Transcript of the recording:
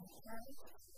Okay